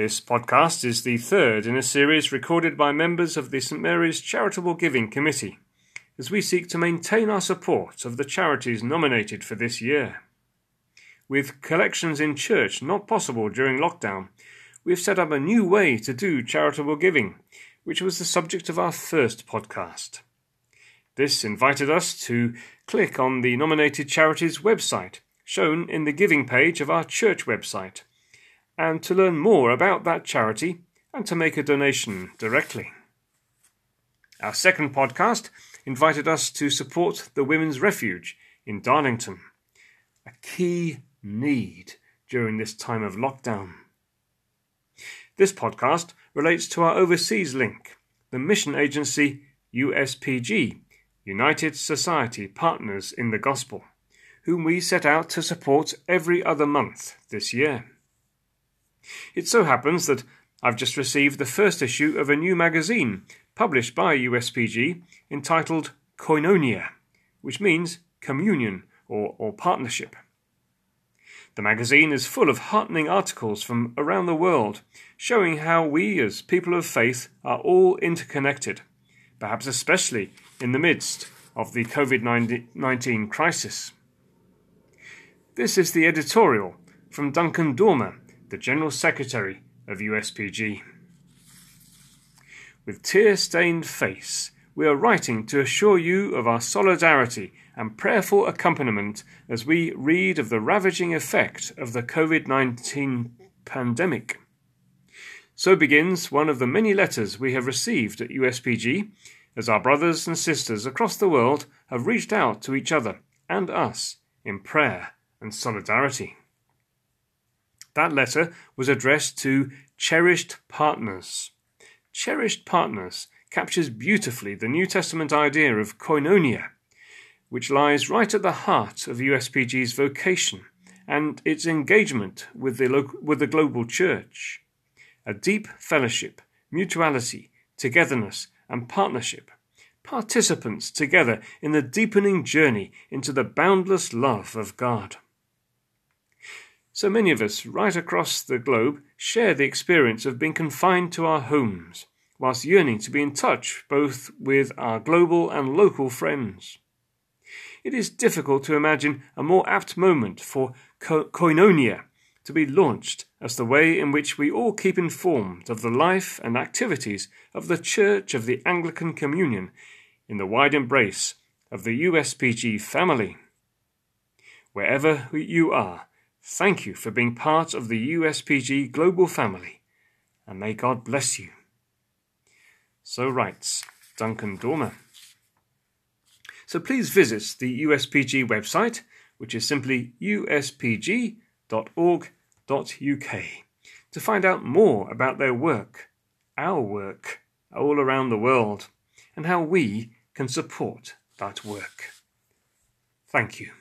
This podcast is the third in a series recorded by members of the St Mary's Charitable Giving Committee, as we seek to maintain our support of the charities nominated for this year. With collections in church not possible during lockdown, we have set up a new way to do charitable giving, which was the subject of our first podcast. This invited us to click on the nominated charities website, shown in the giving page of our church website and to learn more about that charity and to make a donation directly. Our second podcast invited us to support the Women's Refuge in Darlington, a key need during this time of lockdown. This podcast relates to our overseas link, the mission agency USPG, United Society Partners in the Gospel, whom we set out to support every other month this year. It so happens that I've just received the first issue of a new magazine published by USPG entitled Koinonia, which means communion or, or partnership. The magazine is full of heartening articles from around the world, showing how we as people of faith are all interconnected, perhaps especially in the midst of the COVID 19 crisis. This is the editorial from Duncan Dormor, the General Secretary of USPG. With tear stained face, we are writing to assure you of our solidarity and prayerful accompaniment as we read of the ravaging effect of the COVID 19 pandemic. So begins one of the many letters we have received at USPG as our brothers and sisters across the world have reached out to each other and us in prayer and solidarity. That letter was addressed to cherished partners. Cherished partners captures beautifully the New Testament idea of koinonia, which lies right at the heart of USPG's vocation and its engagement with the, local, with the global church. A deep fellowship, mutuality, togetherness, and partnership. Participants together in the deepening journey into the boundless love of God. So many of us right across the globe share the experience of being confined to our homes, whilst yearning to be in touch both with our global and local friends. It is difficult to imagine a more apt moment for ko- koinonia to be launched as the way in which we all keep informed of the life and activities of the Church of the Anglican Communion in the wide embrace of the USPG family. Wherever you are, Thank you for being part of the USPG global family, and may God bless you. So writes Duncan Dormor. So please visit the USPG website, which is simply uspg.org.uk, to find out more about their work, our work, all around the world, and how we can support that work. Thank you.